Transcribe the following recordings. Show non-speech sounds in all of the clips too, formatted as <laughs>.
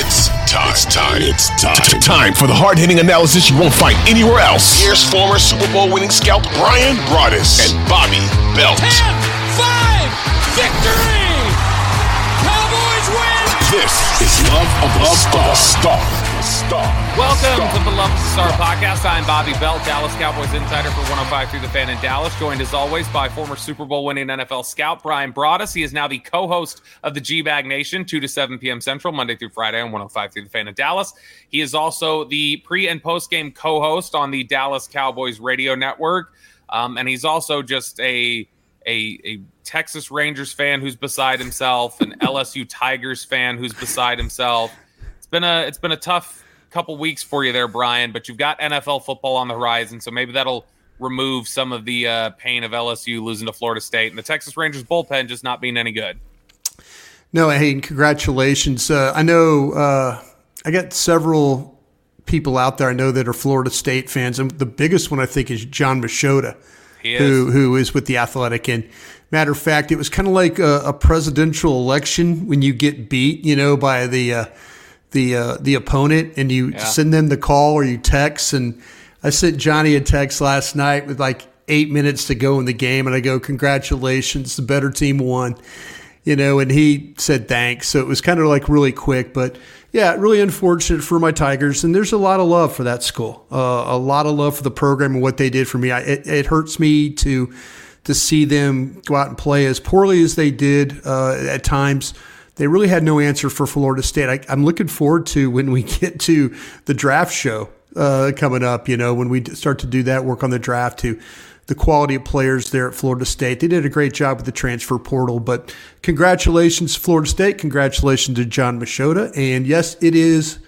It's time. It's time. It's time. Time for the hard hitting analysis you won't find anywhere else. Here's former Super Bowl winning scout Bryan Broaddus and Bobby Belt. 10 5 victory! Cowboys win! This is Love of the Star. Star. Star. Welcome to the Love Star podcast. I'm Bobby Belt, Dallas Cowboys insider for 105 through the fan in Dallas, joined as always by former Super Bowl winning NFL scout Bryan Broaddus. He is now the co-host of the G Bag Nation, 2 to 7 p.m. Central, Monday through Friday on 105 through the fan in Dallas. He is also the pre and post game co-host on the Dallas Cowboys radio network. Um, and he's also just a a, a Texas Rangers fan who's beside himself, an LSU Tigers fan who's beside himself. Been a it's been a tough couple weeks for you there, Bryan. but you've got NFL football on the horizon, so maybe that'll remove some of the uh, pain of LSU losing to Florida State and the Texas Rangers bullpen just not being any good. No, hey, congratulations. Uh, I know uh, I got several people out there I know that are Florida State fans, and the biggest one I think is John Machota who who is with the Athletic. And matter of fact, it was kind of like a, a, presidential election when you get beat, you know, by the uh, the uh, the opponent, and you yeah. send them the call or you text. And I sent Johnny a text last night with like eight minutes to go in the game, and I go, "Congratulations, the better team won." You know, and he said thanks. So it was kind of like really quick, but yeah, really unfortunate for my Tigers. And there's a lot of love for that school, uh, a lot of love for the program and what they did for me. I, it, it, hurts me to to see them go out and play as poorly as they did uh, at times. They really had no answer for Florida State. I, am looking forward to when we <laughs> get to the draft show uh, coming up. You know, when we start to do that work on the draft to the quality of players there at Florida State. They did a great job with the transfer portal, but congratulations, Florida State. Congratulations to John Machota. And yes, it is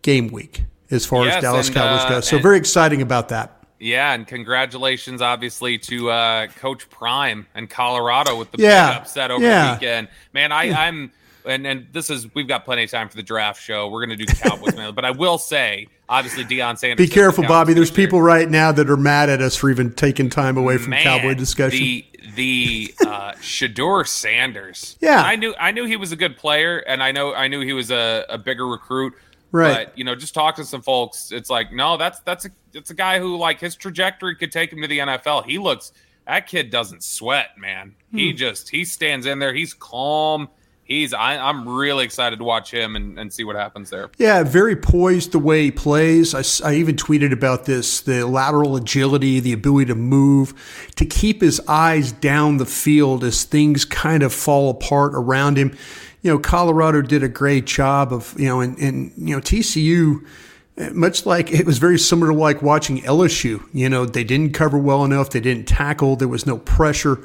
game week as far yes, as Dallas and, Cowboys uh, go. So very exciting about that. Yeah, and congratulations, obviously, to uh, Coach Prime and Colorado with the yeah, big upset over yeah. the weekend. Man, I, yeah. I'm and and this is we've got plenty of time for the draft show. We're going to do Cowboys, man. But I will say, obviously, Deion Sanders. Be careful, Bobby. There's people right now that are mad at us for even taking time away from man, Cowboy discussion. The the uh, Shedeur Sanders. Yeah, I knew I knew he was a good player, and I know I knew he was a, a bigger recruit. Right. But you know, just talk to some folks. It's like, no, that's that's a it's a guy who like his trajectory could take him to the NFL. He looks that kid doesn't sweat, man. Hmm. He just he stands in there. He's calm he's I, am really excited to watch him and, and see what happens there. Yeah, very poised the way he plays. I, I even tweeted about this: the lateral agility, the ability to move, to keep his eyes down the field as things kind of fall apart around him. You know, Colorado did a great job of you know, and, and you know TCU much like it was very similar to like watching LSU. You know, they didn't cover well enough, they didn't tackle, there was no pressure.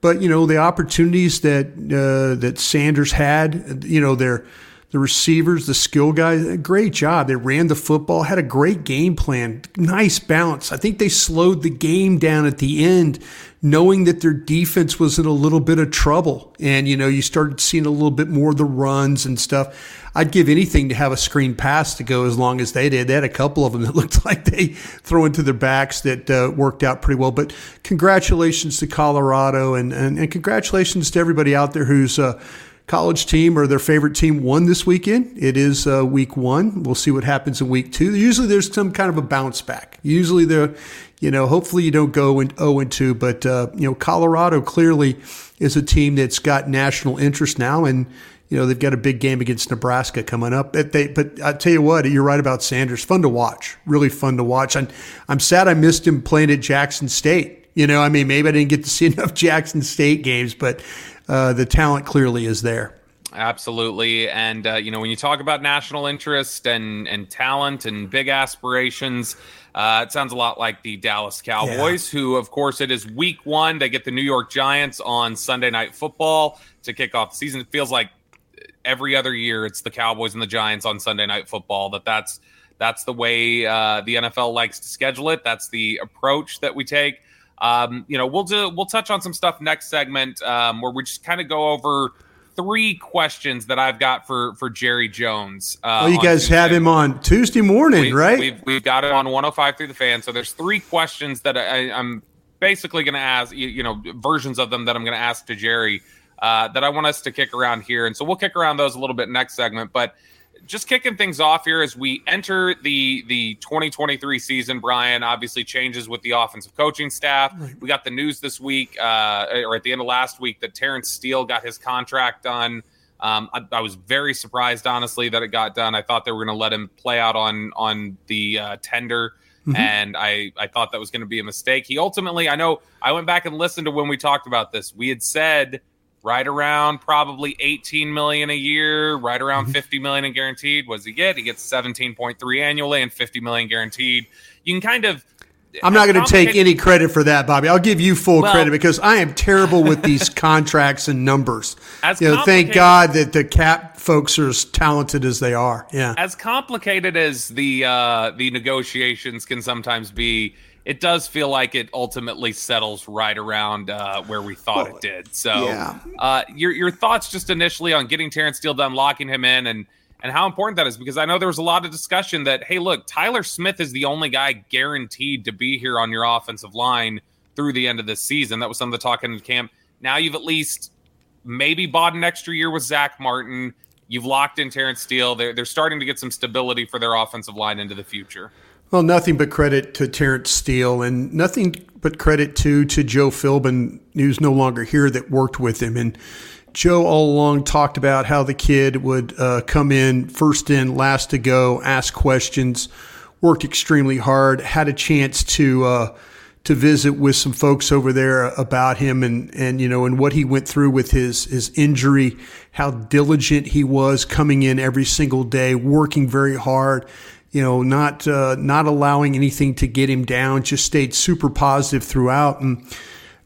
But you know the opportunities that uh, that Sanders had, you know their the receivers, the skill guys, great job. They ran the football, had a great game plan, nice balance. I think they slowed the game down at the end, knowing that their defense was in a little bit of trouble. And, you know, you started seeing a little bit more of the runs and stuff. I'd give anything to have a screen pass to go as long as they did. They had a couple of them <laughs> that looked like they throw into their backs that uh, worked out pretty well. But congratulations to Colorado and, and, and congratulations to everybody out there who's uh, college team or their favorite team won this weekend. It is uh, week one. We'll see what happens in week two. Usually there's some kind of a bounce back. Usually the, you know, hopefully you don't go and 0 and 2, but, uh, you know, Colorado clearly is a team that's got national interest now. And, you know they've got a big game against Nebraska coming up. But, they, but I tell you what, you're right about Sanders. Fun to watch, really fun to watch. And I'm sad I missed him playing at Jackson State. You know, I mean, maybe I didn't get to see <laughs> enough Jackson State games, but uh, the talent clearly is there. Absolutely, and uh, you know when you talk about national interest and and talent and big aspirations, uh, it sounds a lot like the Dallas Cowboys, yeah. who, of course, it is Week One. They get the New York Giants on Sunday Night Football to kick off the season. It feels like every other year it's the Cowboys and the Giants on Sunday Night Football. That that's that's the way uh, the NFL likes to schedule it. That's the approach that we take. Um, you know, we'll do we'll touch on some stuff next segment um, where we just kind of go over three questions that I've got for for Jerry Jones. Uh, oh, you guys Tuesday. have him on Tuesday morning, we, right? We've, we've got him on 105 through the fan. So there's three questions that I, I'm basically going to ask. You, you, know, versions of them that I'm going to ask to Jerry uh, that I want us to kick around here, and so we'll kick around those a little bit next segment, but just kicking things off here as we enter the the 2023 season. Bryan obviously changes with the offensive coaching staff. Right. We got the news this week, uh, or at the end of last week, that Terence Steele got his contract done. Um, I, I, was very surprised, honestly, that it got done. I thought they were going to let him play out on on the uh, tender. Mm-hmm. And I, I thought that was going to be a mistake. He ultimately, I know, I went back and listened to when we talked about this. We had said right around probably 18 million a year, right around mm-hmm. 50 million in guaranteed. What does he get? He gets 17.3 annually and 50 million guaranteed. You can kind of I'm not going to take any credit for that, Bobby. I'll give you full well, credit because I am terrible with these <laughs> contracts and numbers. As you know, thank God that the cap folks are as talented as they are. Yeah. As complicated as the uh, the negotiations can sometimes be, it does feel like it ultimately settles right around uh, where we thought well, it did. So, yeah. uh, your your thoughts just initially on getting Terence Steele done, locking him in, and and how important that is because I know there was a lot of discussion that hey, look, Tyler Smith is the only guy guaranteed to be here on your offensive line through the end of this season. That was some of the talk in camp. Now you've at least maybe bought an extra year with Zach Martin. You've locked in Terence Steele. They're, they're starting to get some stability for their offensive line into the future. Well, nothing but credit to Terence Steele and nothing but credit to to Joe Philbin, who's no longer here, that worked with him. And Joe all along talked about how the kid would uh, come in first in, last to go, ask questions, worked extremely hard, had a chance to uh, to visit with some folks over there about him and and you know and what he went through with his his injury, how diligent he was coming in every single day, working very hard you know, not uh, not allowing anything to get him down. Just stayed super positive throughout. And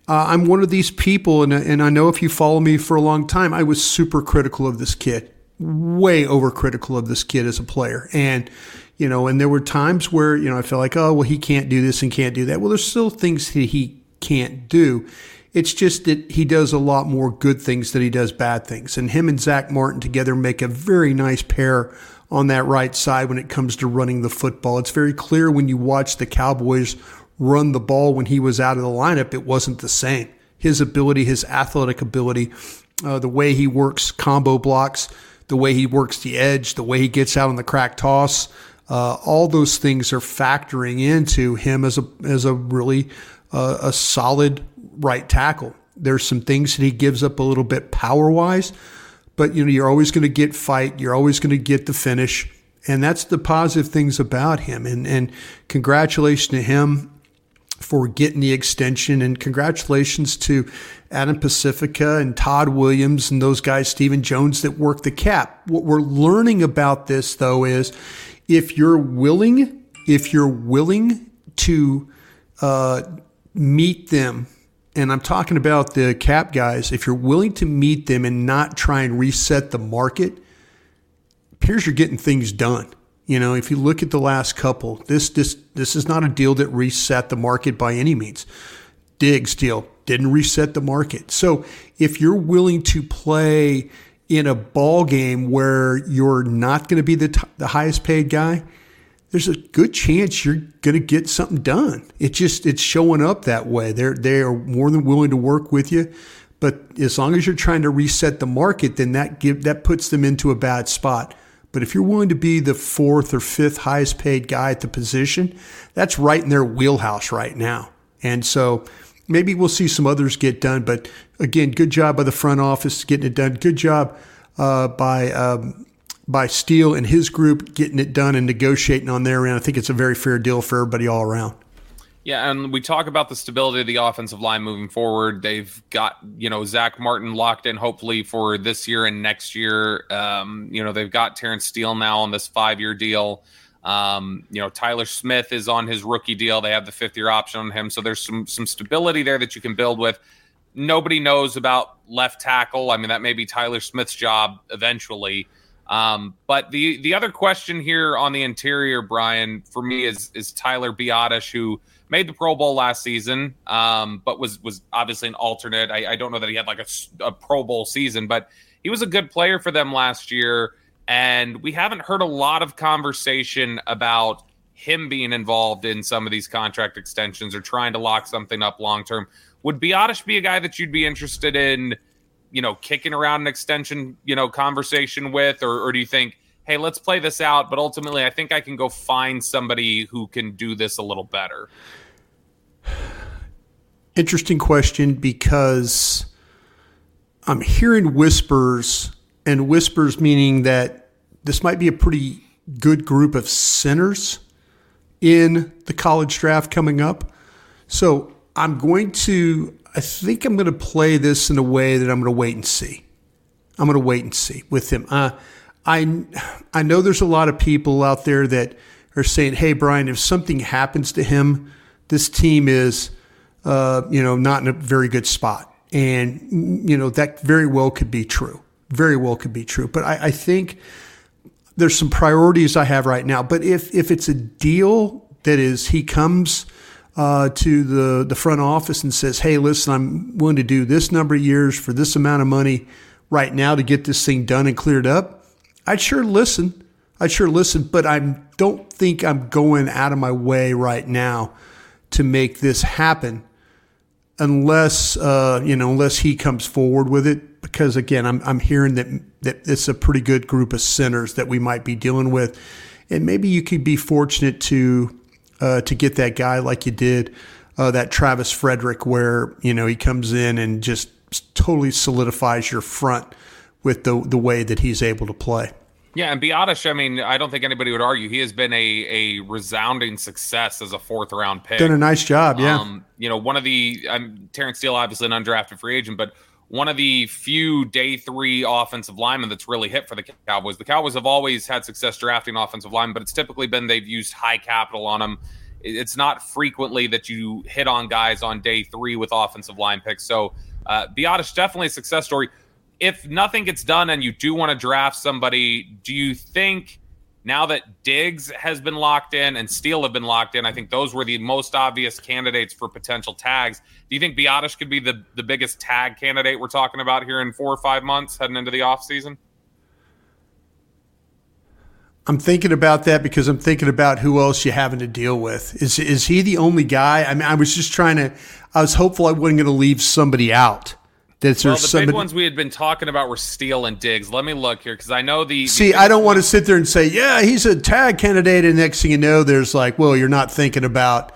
uh, I'm one of these people, and and I know if you follow me for a long time, I was super critical of this kid, way overcritical of this kid as a player, and. You know, and there were times where, you know, I felt like, oh, well, he can't do this and can't do that. Well, there's still things that he can't do. It's just that he does a lot more good things than he does bad things. And him and Zach Martin together make a very nice pair on that right side when it comes to running the football. It's very clear when you watch the Cowboys run the ball when he was out of the lineup, it wasn't the same. His ability, his athletic ability, uh, the way he works combo blocks, the way he works the edge, the way he gets out on the crack toss, uh, all those things are factoring into him as a as a really uh, a solid right tackle. There's some things that he gives up a little bit power wise, but you know you're always going to get fight you're always going to get the finish and that's the positive things about him. And and congratulations to him for getting the extension and congratulations to Adam Prasifka and Todd Williams and those guys Stephen Jones that worked the cap. What we're learning about this though is if you're willing if you're willing to uh, meet them and I'm talking about the cap guys, if you're willing to meet them and not try and reset the market, appears you're getting things done. You know, if you look at the last couple, this this this is not a deal that reset the market by any means. Diggs deal didn't reset the market. So if you're willing to play in a ball game where you're not going to be the, t- the highest paid guy, there's a good chance you're going to get something done. It just it's showing up that way. They're they are more than willing to work with you, but as long as you're trying to reset the market, then that give that puts them into a bad spot. But if you're willing to be the fourth or fifth highest paid guy at the position, that's right in their wheelhouse right now. And so maybe we'll see some others get done. But again, good job by the front office getting it done. Good job uh, by um, by Steele and his group getting it done and negotiating on their end. I think it's a very fair deal for everybody all around. Yeah, and we talk about the stability of the offensive line moving forward. They've got you know Zach Martin locked in, hopefully for this year and next year. Um, you know they've got Terence Steele now on this five-year deal. Um, you know Tyler Smith is on his rookie deal. They have the fifth-year option on him, so there's some some stability there that you can build with. Nobody knows about left tackle. I mean that may be Tyler Smith's job eventually. Um, but the the other question here on the interior, Bryan, for me is is Tyler Biadasz, who made the Pro Bowl last season, um, but was was obviously an alternate. I, I don't know that he had like a, a, Pro Bowl season, but he was a good player for them last year. And we haven't heard a lot of conversation about him being involved in some of these contract extensions or trying to lock something up long term. Would Biadasz be a guy that you'd be interested in, you know, kicking around an extension, you know, conversation with, or, or do you think? hey, let's play this out. But ultimately, I think I can go find somebody who can do this a little better. Interesting question because I'm hearing whispers, and whispers meaning that this might be a pretty good group of centers in the college draft coming up. So I'm going to, I think I'm going to play this in a way that I'm going to wait and see. I'm going to wait and see with him. Uh, I, I know there's a lot of people out there that are saying, hey, Bryan, if something happens to him, this team is, uh, you know, not in a very good spot. And, you know, that very well could be true. Very well could be true. But I, I think there's some priorities I have right now. But if, if it's a deal that is, he comes uh, to the, the front office and says, hey, listen, I'm willing to do this number of years for this amount of money right now to get this thing done and cleared up, I'd sure listen. I'd sure listen, but I don't think I'm going out of my way right now to make this happen unless uh, you know unless he comes forward with it because again I'm, I'm hearing that that it's a pretty good group of sinners that we might be dealing with and maybe you could be fortunate to uh, to get that guy like you did uh, that Travis Frederick where you know he comes in and just totally solidifies your front with the the way that he's able to play. Yeah, and Biadasz, I mean, I don't think anybody would argue he has been a a resounding success as a fourth round pick. Done a nice job, yeah. Um, you know, one of the um, Terence Steele, obviously an undrafted free agent, but one of the few day three offensive linemen that's really hit for the Cowboys. The Cowboys have always had success drafting offensive linemen, but it's typically been they've used high capital on them. It's not frequently that you hit on guys on day three with offensive line picks. So uh, Biadasz definitely a success story if nothing gets done and you do want to draft somebody, do you think now that Diggs has been locked in and Steele have been locked in, I think those were the most obvious candidates for potential tags. Do you think Biadasz could be the, the biggest tag candidate we're talking about here in four or five months heading into the offseason? I'm thinking about that because I'm thinking about who else you're having to deal with. Is is he the only guy? I mean, I was just trying to. I was hopeful I wasn't going to leave somebody out. That's well, the somebody... big ones we had been talking about were Steele and Diggs. Let me look here because I know the. See, the I don't want to sit there and say, yeah, he's a tag candidate, and next thing you know, there's like, well, you're not thinking about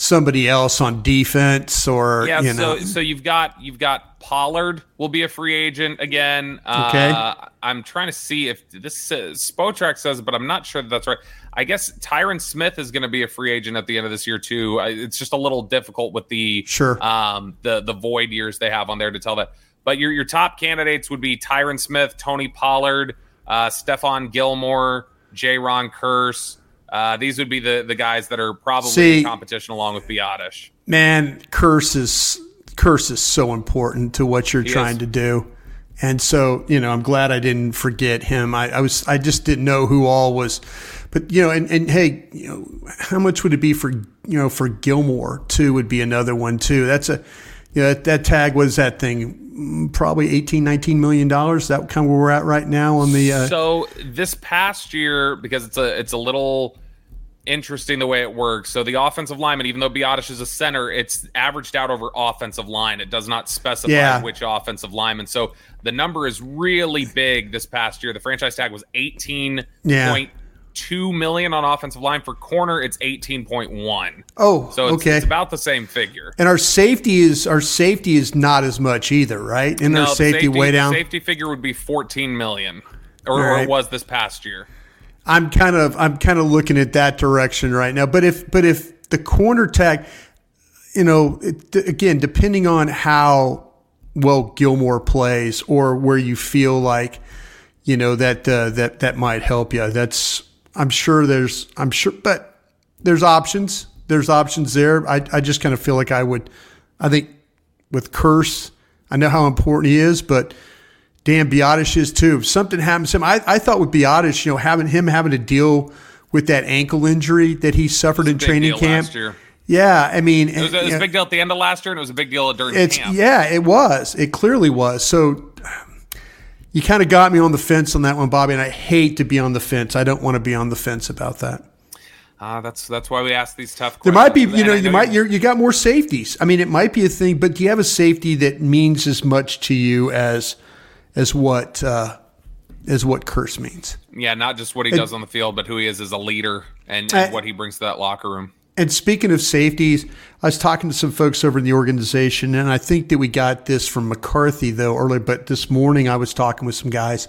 somebody else on defense or yeah. You know. So, so you've got you've got Pollard will be a free agent again. Okay. Uh, I'm trying to see if this says, Spotrac says, but I'm not sure that that's right. I guess Tyron Smith is going to be a free agent at the end of this year too. It's just a little difficult with the sure um, the the void years they have on there to tell that. But your your top candidates would be Tyron Smith, Tony Pollard, uh, Stephon Gilmore, Jayron Kearse. Uh, these would be the the guys that are probably See, in competition along with Biadasz. Man, Kearse is Kearse is so important to what you're he trying is. to do. And so, you know, I'm glad I didn't forget him. I, I was, I just didn't know who all was, but you know, and, and hey, you know, how much would it be for, you know, for Gilmore too would be another one too. That's a, you know, that, that tag was that thing probably 18 19 million dollars that kind of where we're at right now on the uh, so this past year because it's a it's a little interesting the way it works. So the offensive lineman, even though Biadasz is a center, it's averaged out over offensive line. It does not specify yeah. which offensive lineman. So the number is really big this past year. The franchise tag was 18.2 two million on offensive line. For corner, it's eighteen point one. Oh, so it's, okay. it's about the same figure. And our safety is our safety is not as much either, right? And no, our safety, safety way down. Safety figure would be fourteen million, or, Right. or it was this past year. I'm kind of I'm kind of looking at that direction right now. But if but if the corner tag, you know, it, again, depending on how well Gilmore plays or where you feel like, you know, that uh, that that might help you. That's I'm sure there's I'm sure, but there's options. There's options there. I I just kind of feel like I would. I think with Kearse, I know how important he is, but. Dan Biadasz is too. If something happens to him, I, I thought with Biadasz, you know, having him having to deal with that ankle injury that he suffered in training camp. last year. Yeah, I mean, It was, it was a big deal at the end of last year, and it was a big deal at during it's camp. yeah, it was. It clearly was. So you kind of got me on the fence on that one, Bobby, and I hate to be on the fence. I don't want to be on the fence about that. Uh, that's that's why we ask these tough There might be, you know, I you might you're, you got more safeties. I mean, it might be a thing, but do you have a safety that means as much to you as as what uh, as what Kearse means? Yeah, not just what he does on the field, but who he is as a leader and, and I- what he brings to that locker room. And speaking of safeties, I was talking to some folks over in the organization, and I think that we got this from McCarthy though earlier. But this morning, I was talking with some guys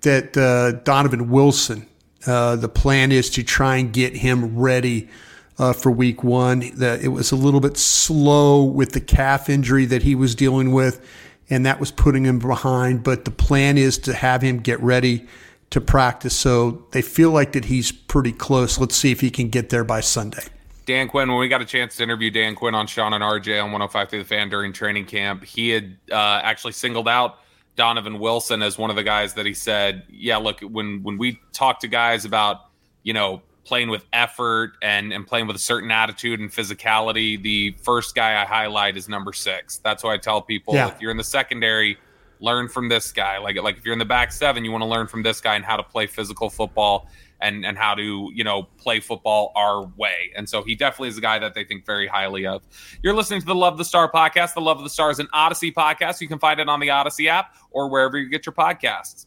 that uh, Donovan Wilson. Uh, the plan is to try and get him ready uh, for Week One. The, it was a little bit slow with the calf injury that he was dealing with, and that was putting him behind. But the plan is to have him get ready to practice. So they feel like that he's pretty close. Let's see if he can get there by Sunday. Dan Quinn, when we got a chance to interview Dan Quinn on Shan and RJ on 105 through the fan during training camp, he had uh, actually singled out Donovan Wilson as one of the guys that he said, "Yeah, look, when when we talk to guys about you know playing with effort and and playing with a certain attitude and physicality, the first guy I highlight is number six. That's why I tell people Yeah. if you're in the secondary." Learn from this guy. Like like if you're in the back seven, you want to learn from this guy and how to play physical football and and how to you know play football our way. And so he definitely is a guy that they think very highly of. You're listening to the Love the Star podcast. The Love of the Star is an Audacy podcast. You can find it on the Audacy app or wherever you get your podcasts.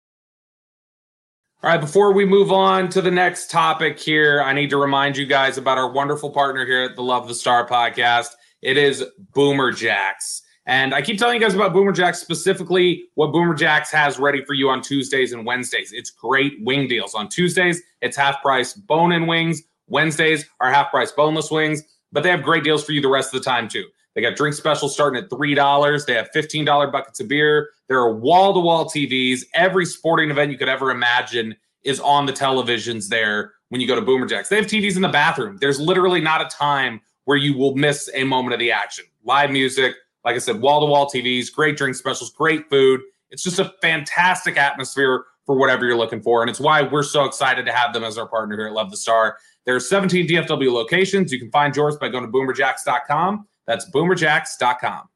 All right, before we move on to the next topic here, I need to remind you guys about our wonderful partner here at the Love the Star podcast. It is Boomer Jacks. And I keep telling you guys about Boomer Jacks, specifically what Boomer Jacks has ready for you on Tuesdays and Wednesdays. It's great wing deals. On Tuesdays, it's half price bone in wings. Wednesdays are half price boneless wings, but they have great deals for you the rest of the time too. They got drink specials starting at $3. They have $15 buckets of beer. There are wall to wall TVs. Every sporting event you could ever imagine is on the televisions there when you go to Boomer Jacks. They have TVs in the bathroom. There's literally not a time where you will miss a moment of the action. Live music, like I said, wall to wall TVs, great drink specials, great food. It's just a fantastic atmosphere for whatever you're looking for. And it's why we're so excited to have them as our partner here at Love the Star. There's 17 DFW locations. You can find yours by going to boomerjacks.com. That's boomerjacks.com. All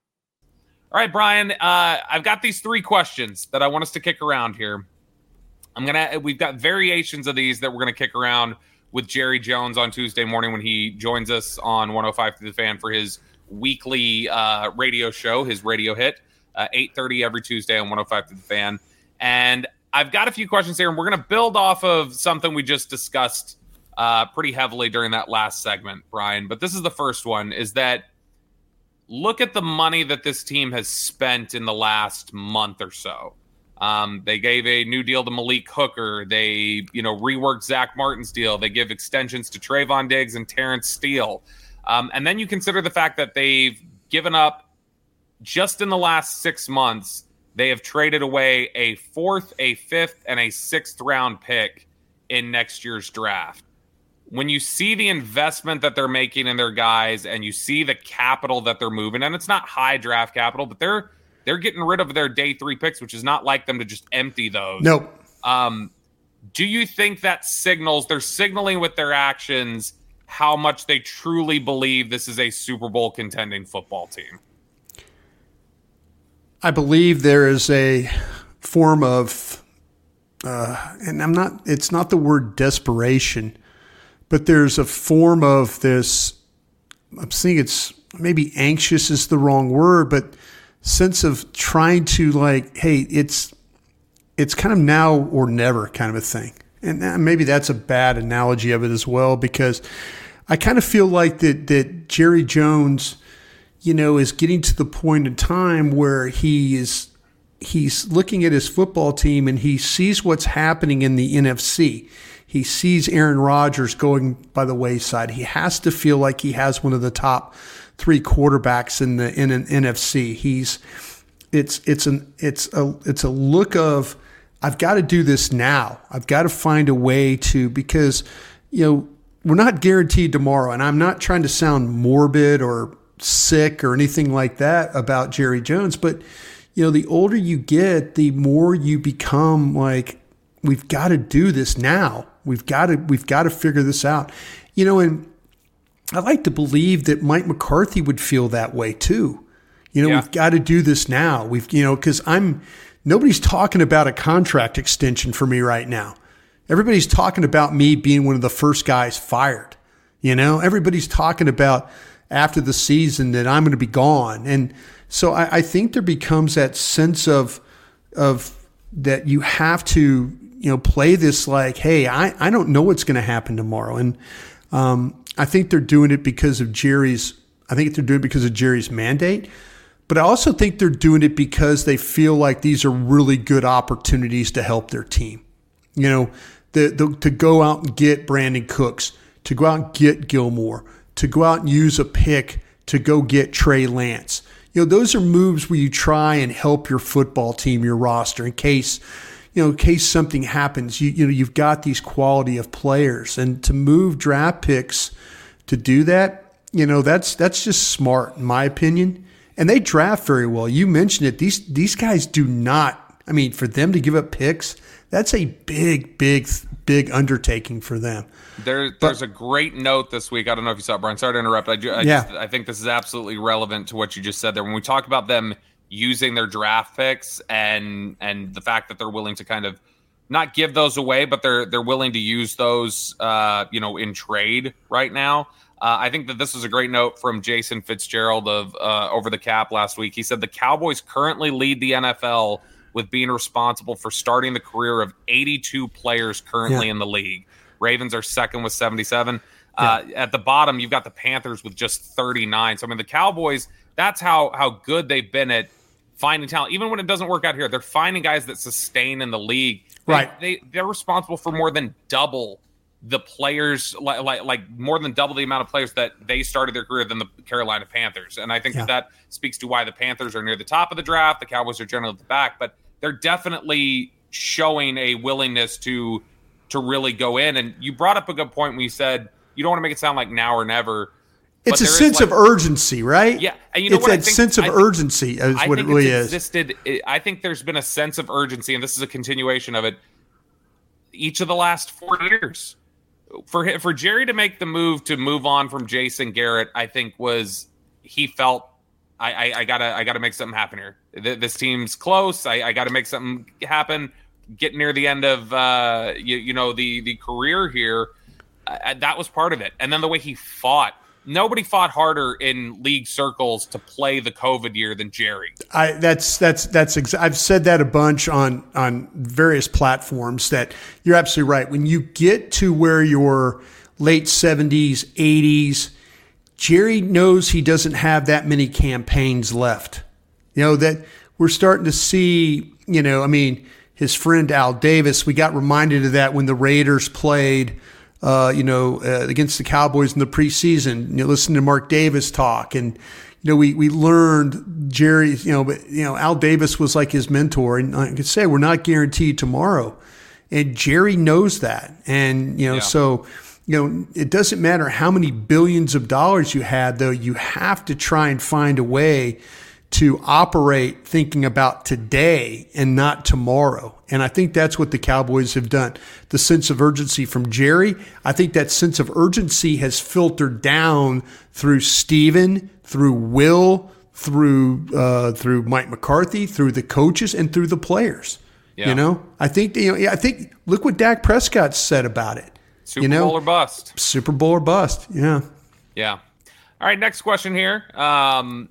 right, Bryan, uh, I've got these three questions that I want us to kick around here. I'm gonna. We've got variations of these that we're gonna kick around with Jerry Jones on Tuesday morning when he joins us on 105 to the Fan for his weekly uh, radio show, his radio hit, uh, 8:30 every Tuesday on 105 to the Fan. And I've got a few questions here, and we're gonna build off of something we just discussed uh, pretty heavily during that last segment, Bryan. But this is the first one: is that look at the money that this team has spent in the last month or so. Um, they gave a new deal to Malik Hooker. They, you know, reworked Zach Martin's deal. They give extensions to Trevon Diggs and Terence Steele. Um, and then you consider the fact that they've given up just in the last six months, they have traded away a fourth, a fifth, and a sixth round pick in next year's draft. When you see the investment that they're making in their guys and you see the capital that they're moving, and it's not high draft capital, but they're they're getting rid of their day three picks, which is not like them to just empty those. Nope. Um, do you think that signals they're signaling with their actions how much they truly believe this is a Super Bowl contending football team? I believe there is a form of, uh, and I'm not, it's not the word desperation, but there's a form of this, I'm seeing it's maybe anxious is the wrong word, but sense of trying to like, hey, it's, it's kind of now or never kind of a thing. And uh, maybe that's a bad analogy of it as well, because I kind of feel like that, that Jerry Jones, you know, is getting to the point in time where he is he's looking at his football team and he sees what's happening in the NFC. He sees Aaron Rodgers going by the wayside. He has to feel like he has one of the top three quarterbacks in the in an NFC. He's it's it's an it's a it's a look of I've got to do this now. I've got to find a way to because you know we're not guaranteed tomorrow, and I'm not trying to sound morbid or sick or anything like that about Jerry Jones, but you know, the older you get, the more you become like, we've got to do this now. We've got to, we've got to figure this out. You know, and I like to believe that Mike McCarthy would feel that way too. You know, yeah. we've got to do this now. We've, you know, because I'm, nobody's talking about a contract extension for me right now. Everybody's talking about me being one of the first guys fired. You know, everybody's talking about after the season that I'm going to be gone. And so I, I think there becomes that sense of of that you have to you know play this like, hey, I, I don't know what's going to happen tomorrow. And um, I think they're doing it because of Jerry's. I think they're doing it because of Jerry's mandate. But I also think they're doing it because they feel like these are really good opportunities to help their team. You know, the, the, to go out and get Brandin Cooks, to go out and get Gilmore, to go out and use a pick to go get Trey Lance. You know, those are moves where you try and help your football team, your roster, in case, you know, in case something happens. You, you know, you've got these quality of players, and to move draft picks to do that, you know, that's that's just smart in my opinion. And they draft very well. You mentioned it. These these guys do not. I mean, for them to give up picks, that's a big, big, big undertaking for them. There, there's but, a great note this week. I don't know if you saw it, Bryan. Sorry to interrupt. I, I, yeah. Just, I think this is absolutely relevant to what you just said there. When we talk about them using their draft picks and and the fact that they're willing to kind of not give those away, but they're they're willing to use those, uh, you know, in trade right now. Uh, I think that this was a great note from Jason Fitzgerald of uh, Over the Cap last week. He said the Cowboys currently lead the NFL with being responsible for starting the career of 82 players currently yeah. in the league. Ravens are second with 77. Yeah. Uh, at the bottom, you've got the Panthers with just 39. So I mean, the Cowboys. That's how how good they've been at finding talent. Even when it doesn't work out here, they're finding guys that sustain in the league. They, right. They they're responsible for more than double the players like, like, like more than double the amount of players that they started their career than the Carolina Panthers. And I think yeah. that that speaks to why the Panthers are near the top of the draft. The Cowboys are generally at the back, but they're definitely showing a willingness to to really go in. And you brought up a good point when you said you don't want to make it sound like now or never. It's a sense like, of urgency, right? Yeah, and you know it's what? that think, sense of urgency is what it really is. Existed. I think there's been a sense of urgency, and this is a continuation of it. Each of the last four years, for for Jerry to make the move to move on from Jason Garrett, I think was he felt I, I, I gotta I gotta make something happen here. This team's close. I, I gotta make something happen get near the end of uh, you, you know the the career here, uh, that was part of it. And then the way he fought, nobody fought harder in league circles to play the COVID year than Jerry. I that's that's that's ex- I've said that a bunch on on various platforms. That you're absolutely right. When you get to where you're late 70s, 80s, Jerry knows he doesn't have that many campaigns left. You know that we're starting to see you know, I mean, his friend Al Davis, we got reminded of that when the Raiders played, uh, you know, uh, against the Cowboys in the preseason. You know, listen to Mark Davis talk, and you know, we we learned Jerry, you know, but you know, Al Davis was like his mentor, and I could say we're not guaranteed tomorrow, and Jerry knows that, and you know, Yeah. so you know, it doesn't matter how many billions of dollars you had, though, you have to try and find a way to operate thinking about today and not tomorrow. And I think that's what the Cowboys have done. The sense of urgency from Jerry, I think that sense of urgency has filtered down through Stephen, through Will, through uh, through Mike McCarthy, through the coaches, and through the players. Yeah. You know, I think you know. I think look what Dak Prescott said about it. Super you know, Bowl or bust. Super Bowl or bust. Yeah. Yeah. All right, next question here. Um,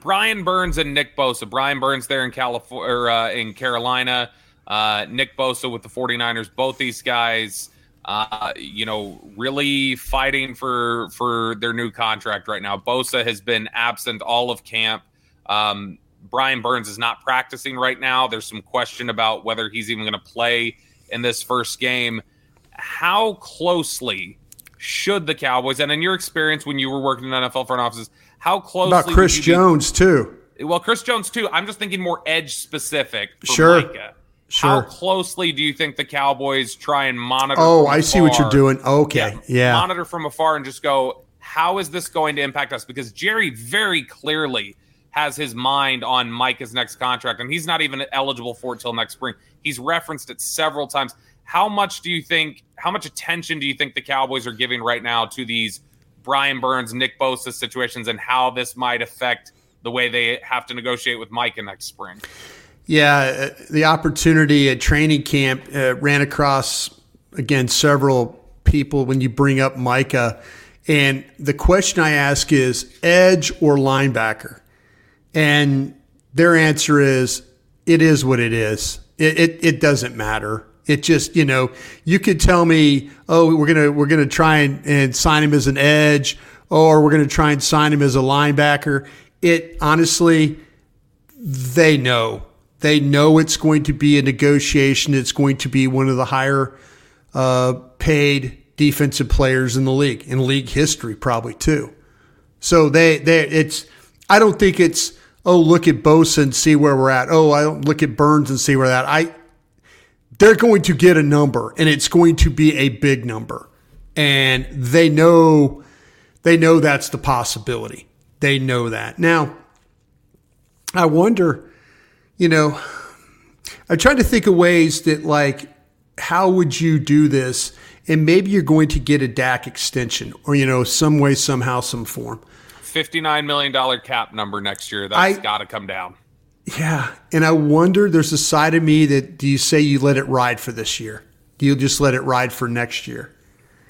Brian Burns and Nick Bosa. Brian Burns there in California or uh, in Carolina. Uh, Nick Bosa with the 49ers. Both these guys, uh, you know, really fighting for for their new contract right now. Bosa has been absent all of camp. Um, Brian Burns is not practicing right now. There's some question about whether he's even going to play in this first game. How closely should the Cowboys, and in your experience when you were working in NFL front offices, how closely About Chris be- Jones too. well, Chris Jones too. I'm just thinking more edge specific. Sure. Micah. Sure. How closely do you think the Cowboys try and monitor? Oh, I see what you're doing. Okay. Yeah. Monitor from afar and just go, how is this going to impact us? Because Jerry very clearly has his mind on Micah's next contract, and he's not even eligible for it till next spring. He's referenced it several times. How much do you think? How much attention do you think the Cowboys are giving right now to these Brian Burns, Nick Bosa situations, and how this might affect the way they have to negotiate with Micah next spring? Yeah, uh, the opportunity at training camp uh, ran across again several people when you bring up Micah, and the question I ask is edge or linebacker, and their answer is it is what it is. It it, it doesn't matter. It just you know you could tell me oh we're gonna we're gonna try and, and sign him as an edge or we're gonna try and sign him as a linebacker. It honestly they know. They know it's going to be a negotiation. It's going to be one of the higher uh, paid defensive players in the league, in league history, probably too. So they, they, it's. I don't think it's. Oh, look at Bosa and see where we're at. Oh, I don't look at Burns and see where that. I. They're going to get a number, and it's going to be a big number, and they know. They know that's the possibility. They know that now. I wonder, you know, I tried to think of ways that, like, how would you do this? And maybe you're going to get a Dak extension or, you know, some way, somehow, some form. $59 million cap number next year. That's got to come down. Yeah. And I wonder, there's a side of me that do you say you let it ride for this year? Do you just let it ride for next year?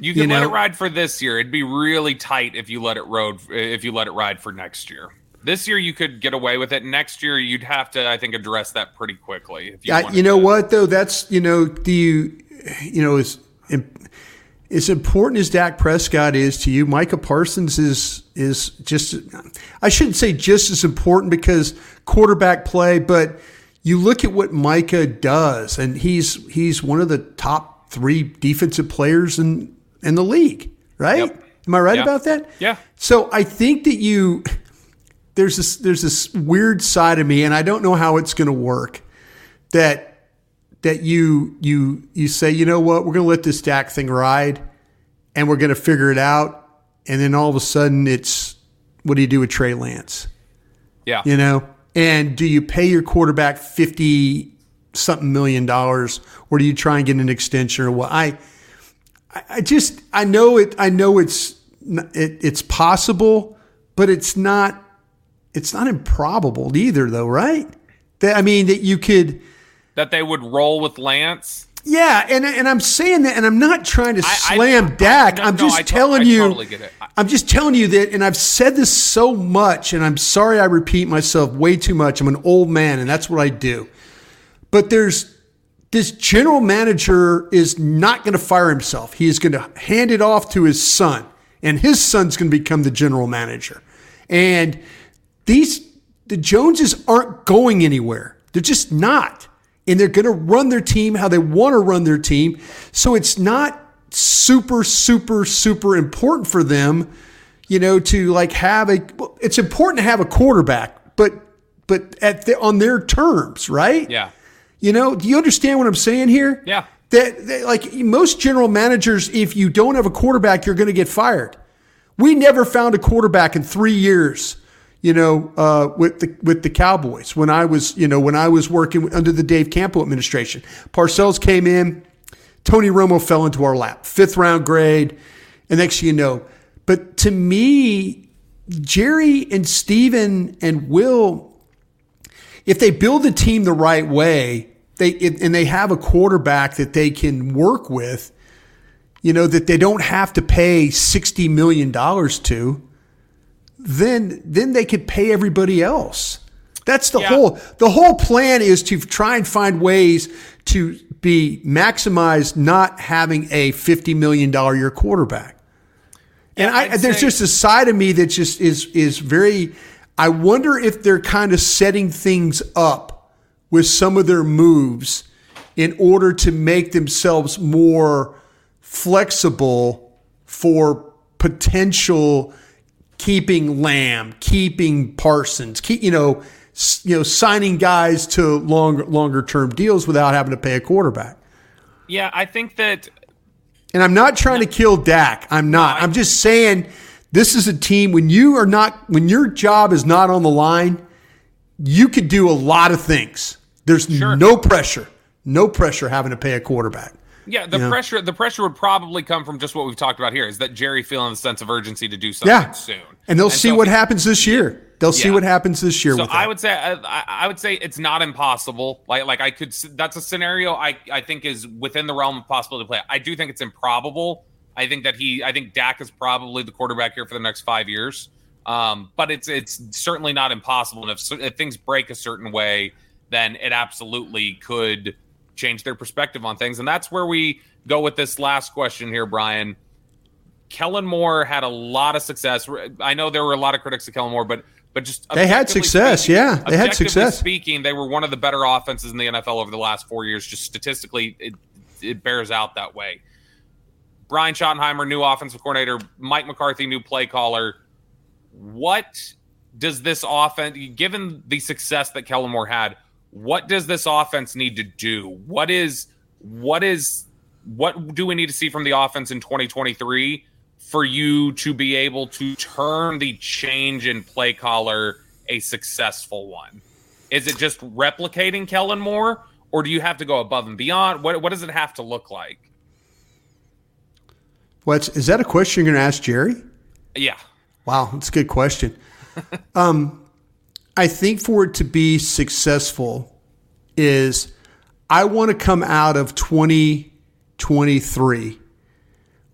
You can You let it ride for this year. It'd be really tight if you let it road if you let it ride for next year. This year you could get away with it. Next year you'd have to, I think, address that pretty quickly. If you, you know to. what though? That's you know, do you you know as as important as Dak Prescott is to you, Micah Parsons is is just I shouldn't say just as important because quarterback play, but you look at what Micah does, and he's he's one of the top three defensive players in in the league, right? Yep. Am I right Yeah. about that? Yeah. So I think that you there's this there's this weird side of me, and I don't know how it's going to work. That that you you you say, you know what, we're going to let this Dak thing ride, and we're going to figure it out, and then all of a sudden it's what do you do with Trey Lance? Yeah. You know, and do you pay your quarterback fifty something million dollars, or do you try and get an extension or what? I I- I just I know it. I know it's it, it's possible, but it's not it's not improbable either, though, right? That I mean that you could. That they would roll with Lance. Yeah, and and I'm saying that, and I'm not trying to I- slam Dak. no, I'm no, just I to- telling I you. totally get it. I- I'm just telling you that, and I've said this so much, and I'm sorry I repeat myself way too much. I'm an old man, and that's what I do. But there's this general manager is not going to fire himself. He is going to hand it off to his son, and his son's going to become the general manager. And these the Joneses aren't going anywhere. They're just not. And they're going to run their team how they want to run their team. So it's not super, super, super important for them, you know, to like have a. It's important to have a quarterback, but but at the, on their terms, right? Yeah. You know, do you understand what I'm saying here? Yeah. That, that like most general managers, if you don't have a quarterback, you're going to get fired. We never found a quarterback in three years you know, uh, with the with the Cowboys when I was, you know, when I was working under the Dave Campo administration. Parcells came in, Tony Romo fell into our lap, fifth round grade, and next you know. But to me, Jerry and Stephen and Will, if they build the team the right way, they and they have a quarterback that they can work with, you know, that they don't have to pay sixty million dollars to then then they could pay everybody else. That's the yeah. whole the whole plan is to try and find ways to be maximized not having a fifty million dollar year quarterback. And yeah, I, there's just a side of me that just is is very. I wonder if they're kind of setting things up with some of their moves in order to make themselves more flexible for potential keeping Lamb, keeping Parsons, keep, you know, you know, signing guys to longer longer term deals without having to pay a quarterback. Yeah, I think that. And I'm not trying to kill Dak. I'm not. No, I'm just saying this is a team when you are not when your job is not on the line, you could do a lot of things. There's sure. no pressure, no pressure having to pay a quarterback. Yeah, the you pressure know? the pressure would probably come from just what we've talked about here is that Jerry feeling the sense of urgency to do something yeah. soon. And they'll and see so what happens this year. They'll yeah. see what happens this year. So I would say I, I, would say it's not impossible. Like like I could that's a scenario I I think is within the realm of possibility to play. I do think it's improbable. I think that he I think Dak is probably the quarterback here for the next five years. Um, but it's it's certainly not impossible. And if, if things break a certain way, then it absolutely could change their perspective on things. And that's where we go with this last question here, Bryan. Kellen Moore had a lot of success. I know there were a lot of critics of Kellen Moore, but but just they had success. Speaking, yeah, they had success. Speaking, they were one of the better offenses in the NFL over the last four years. Just statistically, it, it bears out that way. Brian Schottenheimer, new offensive coordinator. Mike McCarthy, new play caller. What does this offense, given the success that Kellen Moore had, what does this offense need to do? What is what is what do we need to see from the offense in 2023 for you to be able to turn the change in play caller a successful one? Is it just replicating Kellen Moore, or do you have to go above and beyond? What what does it have to look like? What's is that a question you're going to ask Jerry? Yeah. Wow, that's a good question. <laughs> um, I think for it to be successful is I want to come out of 2023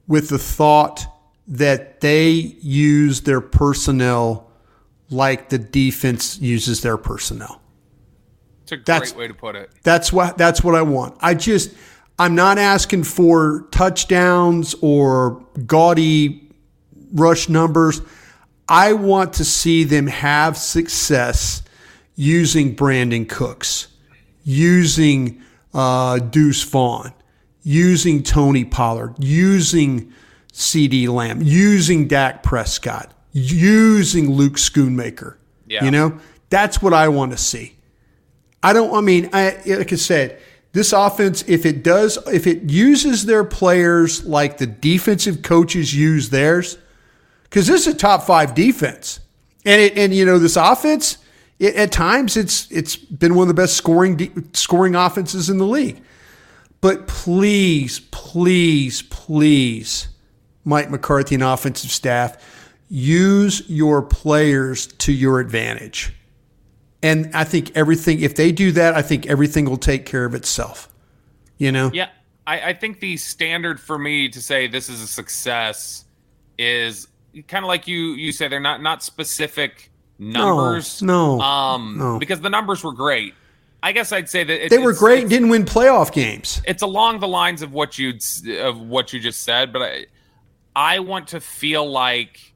with the thought that they use their personnel like the defense uses their personnel. It's a great that's, way to put it. That's what that's what I want. I just I'm not asking for touchdowns or gaudy rush numbers. I want to see them have success using Brandin Cooks, using uh, Deuce Vaughn, using Tony Pollard, using CeeDee Lamb, using Dak Prescott, using Luke Schoonmaker. Yeah. You know, that's what I want to see. I don't, I mean, I, like I said, this offense, if it does, if it uses their players like the defensive coaches use theirs, because this is a top five defense, and it and you know this offense. It, at times, it's it's been one of the best scoring de- scoring offenses in the league. But please, please, please, Mike McCarthy and offensive staff, use your players to your advantage. And I think everything, if they do that, I think everything will take care of itself. You know? Yeah. I, I think the standard for me to say this is a success is kind of like you you say they're not not specific numbers. No, no, um, no. because the numbers were great. I guess I'd say that it, they were great. Didn't win playoff games. It's along the lines of what you'd of what you just said, but I I want to feel like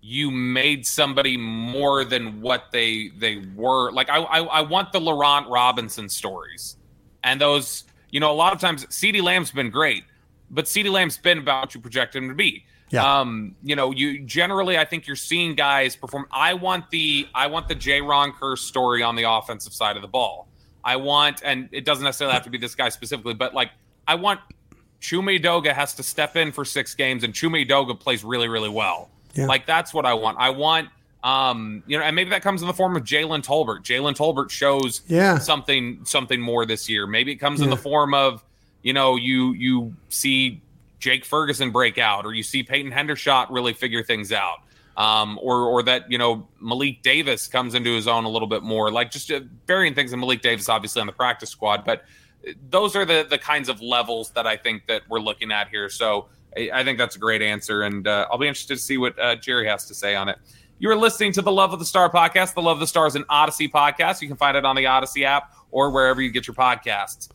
you made somebody more than what they they were. Like I I, I want the Laurent Robinson stories, and those you know a lot of times CeeDee Lamb's been great, but CeeDee Lamb's been about what you project him to be. Yeah. Um, you know, you generally I think you're seeing guys perform. I want the I want the Jayron Kearse story on the offensive side of the ball. I want, and it doesn't necessarily have to be this guy specifically, but like I want Chuma Edoga has to step in for six games, and Chuma Edoga plays really, really well. Yeah. Like that's what I want. I want, um, you know, and maybe that comes in the form of Jalen Tolbert. Jalen Tolbert shows yeah. something something more this year. Maybe it comes yeah. in the form of, you know, you you see Jake Ferguson break out, or you see Peyton Hendershot really figure things out. Um, or or that you know Malik Davis comes into his own a little bit more, like just uh, varying things. And Malik Davis, obviously on the practice squad, but those are the the kinds of levels that I think that we're looking at here. So I, I think that's a great answer, and uh, I'll be interested to see what uh, Jerry has to say on it. You are listening to the Love of the Star podcast. The Love of the Star is an Audacy podcast. You can find it on the Audacy app or wherever you get your podcasts.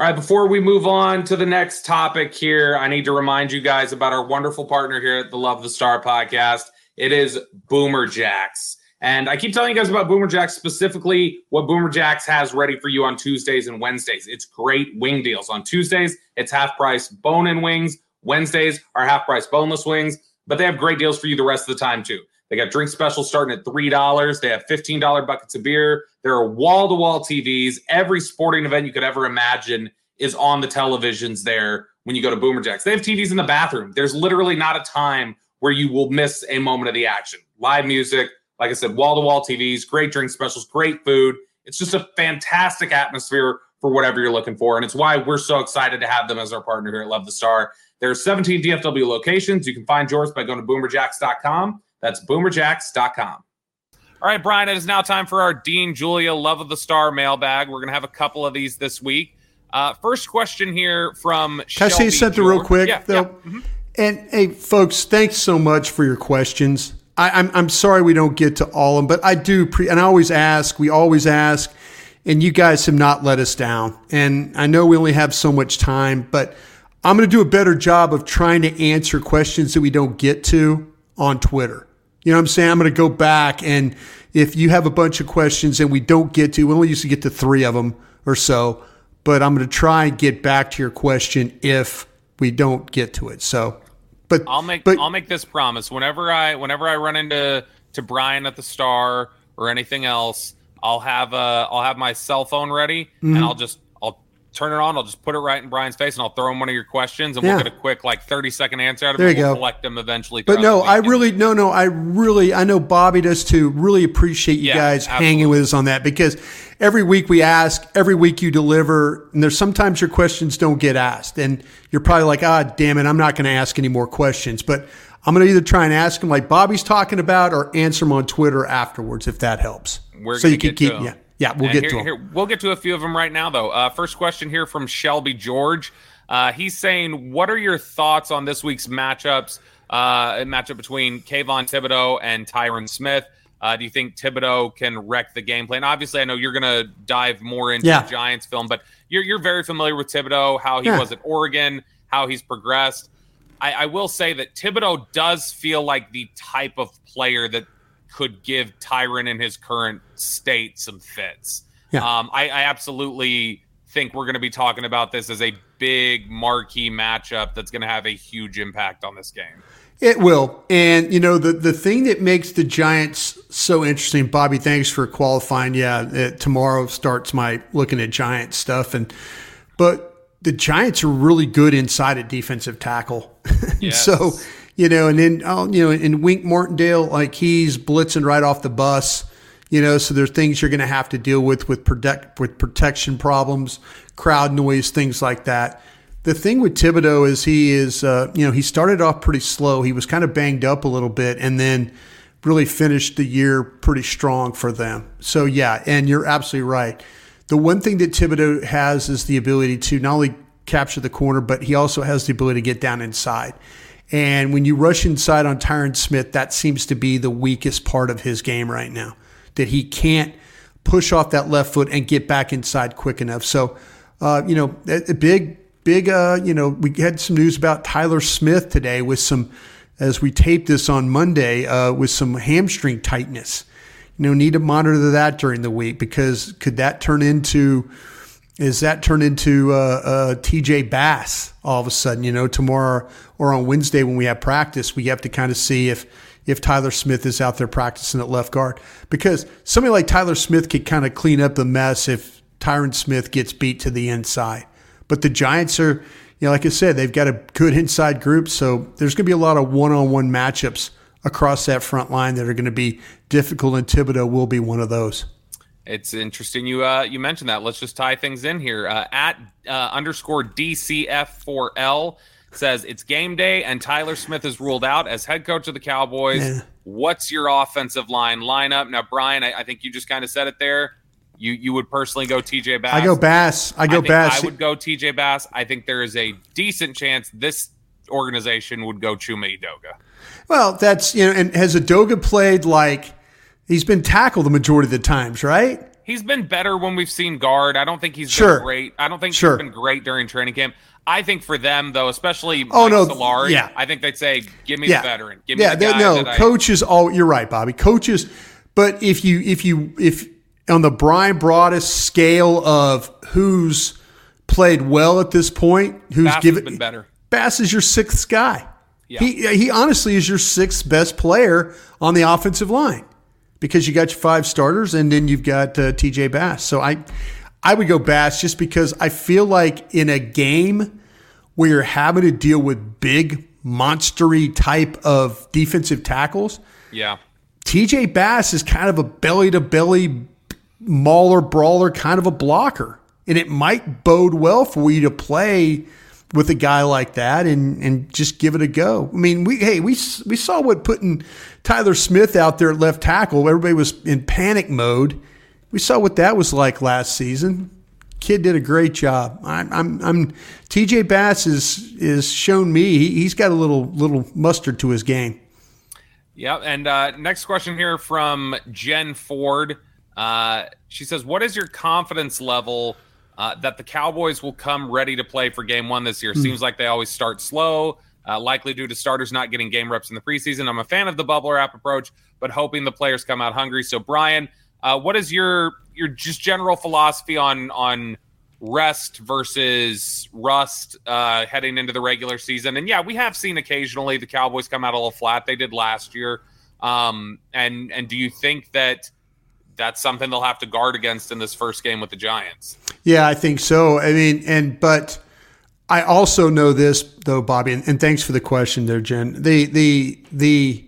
All right, before we move on to the next topic here, I need to remind you guys about our wonderful partner here at the Love the Star podcast. It is Boomer Jacks. And I keep telling you guys about Boomer Jacks, specifically what Boomer Jacks has ready for you on Tuesdays and Wednesdays. It's great wing deals. On Tuesdays, it's half price bone in wings. Wednesdays are half price boneless wings, but they have great deals for you the rest of the time, too. They got drink specials starting at $3. They have $15 buckets of beer. There are wall to wall TVs. Every sporting event you could ever imagine is on the televisions there when you go to Boomer Jacks. They have TVs in the bathroom. There's literally not a time where you will miss a moment of the action. Live music, like I said, wall to wall TVs, great drink specials, great food. It's just a fantastic atmosphere for whatever you're looking for. And it's why we're so excited to have them as our partner here at Love the Star. There are 17 DFW locations. You can find yours by going to boomerjacks.com. That's boomerjacks.com. All right, Bryan, it is now time for our Dean Julia Love of the Star mailbag. We're going to have a couple of these this week. Uh, first question here from Can Shelby I say something George. real quick, yeah, though? Yeah. Mm-hmm. And hey, folks, thanks so much for your questions. I, am I'm, I'm sorry we don't get to all of them, but I do. Pre- and I always ask. We always ask, and you guys have not let us down. And I know we only have so much time, but I'm going to do a better job of trying to answer questions that we don't get to on Twitter. You know what I'm saying? I'm going to go back and if you have a bunch of questions and we don't get to, we only used to get to three of them or so, but I'm going to try and get back to your question if we don't get to it. So but I'll make but, I'll make this promise. Whenever I whenever I run into to Bryan at the Star or anything else, I'll have uh I'll have my cell phone ready Mm-hmm. and I'll just turn it on. I'll just put it right in Bryan's face and I'll throw him one of your questions and Yeah. we'll get a quick like thirty second answer out of There it. you We'll go. collect them eventually. But no, I really no no I really I know Bobby does too. Really appreciate you Yeah, guys absolutely. hanging with us on that because every week we ask, every week you deliver, and there's sometimes your questions don't get asked, and you're probably like, ah, damn it, I'm not going to ask any more questions, but. I'm going to either try and ask them like Bobby's talking about or answer them on Twitter afterwards if that helps. We're so you can keep yeah. Yeah, we'll And get here- to them. here- we'll get to a few of them right now, though. Uh, first question here from Shelby George. Uh, he's saying, "What are your thoughts on this week's matchups? Uh, matchup between Kayvon Thibodeaux and Tyron Smith. Uh, do you think Thibodeaux can wreck the game plan? Obviously, I know you're going to dive more into Yeah. the Giants film, but you're you're very familiar with Thibodeaux, how he Yeah. was at Oregon, how he's progressed. I, I will say that Thibodeaux does feel like the type of player that could give Tyron in his current state some fits. Yeah. Um, I, I absolutely think we're going to be talking about this as a big marquee matchup that's going to have a huge impact on this game. It will. And, you know, the, the thing that makes the Giants so interesting, Bobby, thanks for qualifying. Yeah, uh, tomorrow starts my looking at Giant stuff. And, but the Giants are really good inside a defensive tackle. <laughs> Yes. so, you know, and then, oh, you know, and Wink Martindale, like he's blitzing right off the bus. You know, so there's things you're going to have to deal with with protect with protection problems, crowd noise, things like that. The thing with Thibodeaux is he is, uh, you know, he started off pretty slow. He was kind of banged up a little bit, and then really finished the year pretty strong for them. So yeah, and you're absolutely right. The one thing that Thibodeaux has is the ability to not only capture the corner, but he also has the ability to get down inside. And when you rush inside on Tyron Smith, that seems to be the weakest part of his game right now. That he can't push off that left foot and get back inside quick enough. So, uh, you know, a, a big, big, uh, you know, we had some news about Tyler Smith today with some as we tape this on Monday uh, with some hamstring tightness. You know, need to monitor that during the week because could that turn into is that turn into uh, uh, TJ Bass all of a sudden? You know, tomorrow or on Wednesday when we have practice, we have to kind of see if if Tyler Smith is out there practicing at left guard because somebody like Tyler Smith could kind of clean up the mess if Tyron Smith gets beat to the inside. But the Giants are, you know, like I said, they've got a good inside group, so there's going to be a lot of one-on-one matchups across that front line that are going to be difficult, and Thibodeaux will be one of those. It's interesting you uh, you mentioned that. Let's just tie things in here. Uh, at uh, underscore DCF4L says it's game day and Tyler Smith is ruled out as head coach of the Cowboys. Yeah. What's your offensive line lineup? Now, Bryan, I, I think you just kind of said it there. You you would personally go TJ Bass. I go Bass. I go I Bass. I would go TJ Bass. I think there is a decent chance this organization would go Chuma Edoga. Well, that's you know, and has Edoga played like he's been tackled the majority of the times, right? He's been better when we've seen guard. I don't think he's sure. been great. I don't think sure. he's been great during training camp. I think for them though, especially oh Mike no, Solari, yeah. I think they'd say, "Give me yeah. the veteran. Give me yeah, the guy." No, coaches. All you're right, Bobby. Coaches, but if you if you if on the Bryan Broaddus scale of who's played well at this point, who's Bass given been better. Bass is your sixth guy. Yeah. He he honestly is your sixth best player on the offensive line because you got your five starters and then you've got uh, TJ Bass. So I I would go Bass just because I feel like in a game where you're having to deal with big monstery type of defensive tackles. Yeah. TJ Bass is kind of a belly to belly mauler brawler kind of a blocker. And it might bode well for you to play with a guy like that and and just give it a go. I mean, we hey, we we saw what putting Tyler Smith out there at left tackle, everybody was in panic mode. We saw what that was like last season. Kid did a great job. I'm, I'm, I'm TJ Bass is is shown me he, he's got a little little mustard to his game. Yep. And uh, next question here from Jen Ford. Uh, she says, "What is your confidence level?" Uh, that the Cowboys will come ready to play for game one this year. Mm. Seems like they always start slow, uh, likely due to starters not getting game reps in the preseason. I'm a fan of the bubble wrap approach, but hoping the players come out hungry. So, Bryan, uh, what is your your just general philosophy on on rest versus rust uh, heading into the regular season? And yeah, we have seen occasionally the Cowboys come out a little flat. They did last year. Um, and and do you think that that's something they'll have to guard against in this first game with the Giants. Yeah, I think so. I mean, and but I also know this though, Bobby, and, and thanks for the question there, Jen. The the the